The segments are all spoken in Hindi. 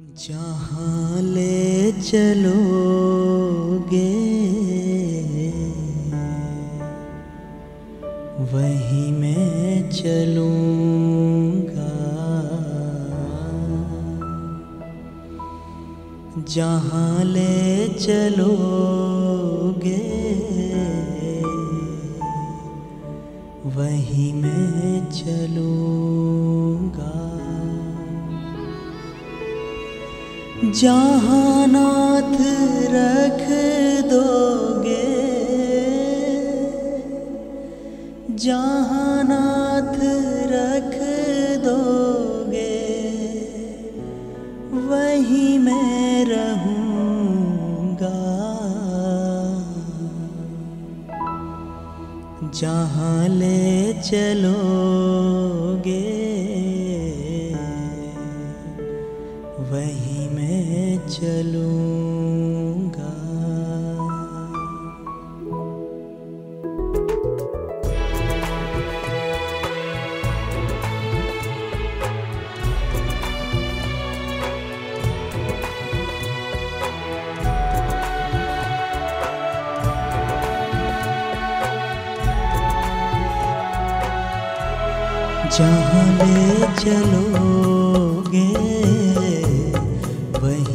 जहाँ ले चलोगे वहीं मैं चलूँगा। जहाँ ले चलोगे वहीं मैं चलूँगा जहाँ नाथ रख दोगे। जहाँ नाथ रख दोगे। वहीं मैं रहूँगा। जहाँ ले चलोगे, वहीं चलूँगा। जहाँ ले चलोगे वहीं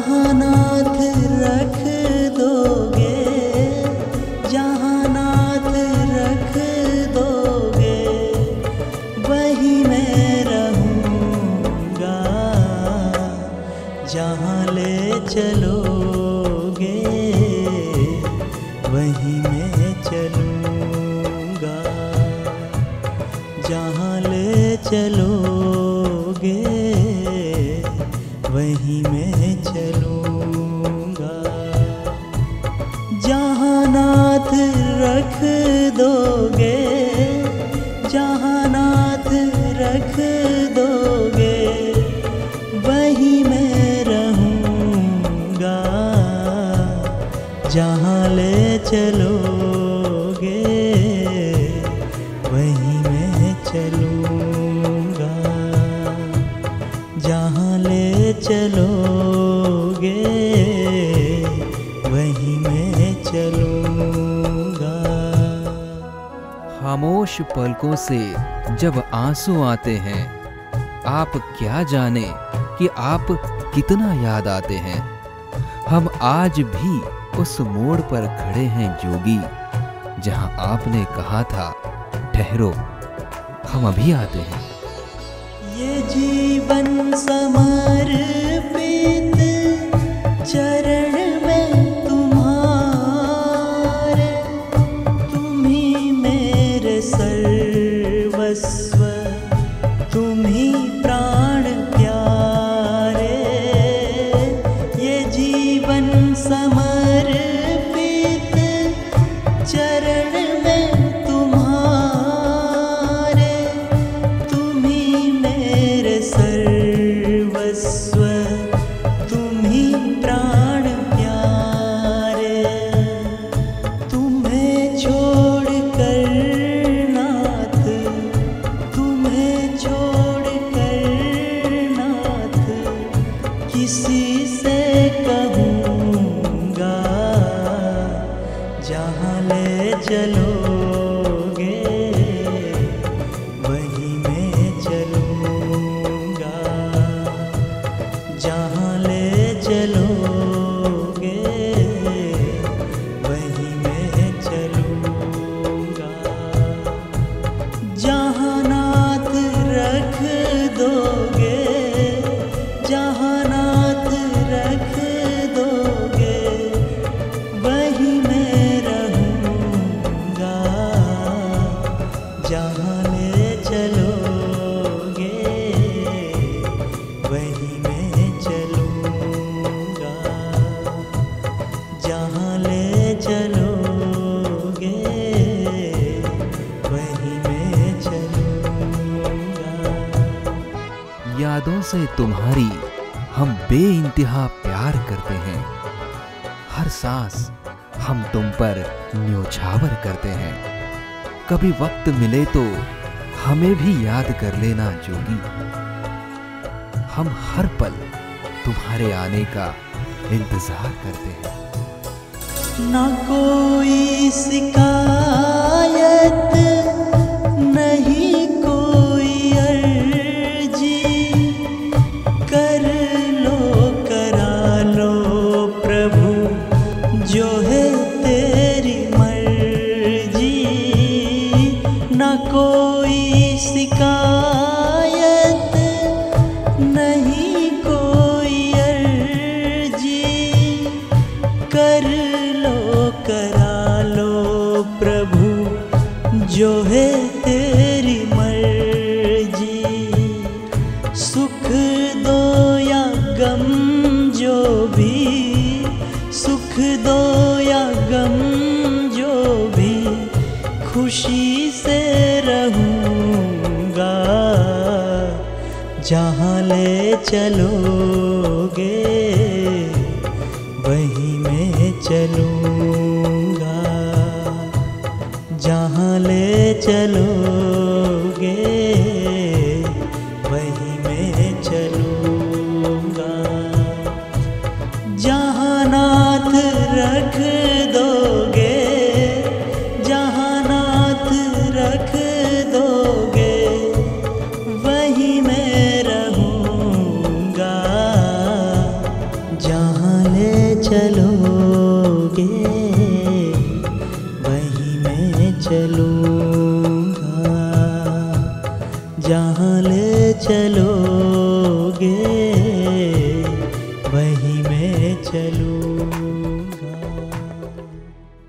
जहाँ नाथ रख दोगे जहाँ नाथ रख दोगे, वही मैं रहूँगा। जहाँ ले चलोगे, वहीं मैं चलूँगा। जहाँ ले चलोगे, वहीं मैं चलोगे, वहीं मैं चलूँगा। जहाँ ले चलोगे, वहीं मैं चलूँगा। खामोश पलकों से जब आँसू आते हैं, आप क्या जाने कि आप कितना याद आते हैं? हम आज भी उस मोड़ पर खड़े हैं जोगी, जहाँ आपने कहा था, ठहरो, हम अभी आते हैं। ये जीवन समर्पित चरण में तुम्हारे, तुम ही मेरे सर्वस्व, तुम ही प्राण ये जीवन किसी से कहूँगा जहाँ ले चलोगे यादों से तुम्हारी हम बे इंतहा प्यार करते हैं। हर सांस हम तुम पर न्योछावर करते हैं। कभी वक्त मिले तो हमें भी याद कर लेना, जोगी। हम हर पल तुम्हारे आने का इंतज़ार करते हैं। ना कोई शिकायत जो है तेरी मर्ज़ी। सुख दो या गम जो भी, सुख दो या गम जो भी, खुशी से रहूँगा। जहाँ ले चलोगे, वहीं मैं चलूँगा चलोगे, वहीं मैं चलूँगा। जहाँ नाथ रख दोगे जहाँ नाथ रख दोगे, वहीं मैं रहूँगा। जहाँ ले चलोगे, वहीं मैं चलूँगा चलूँ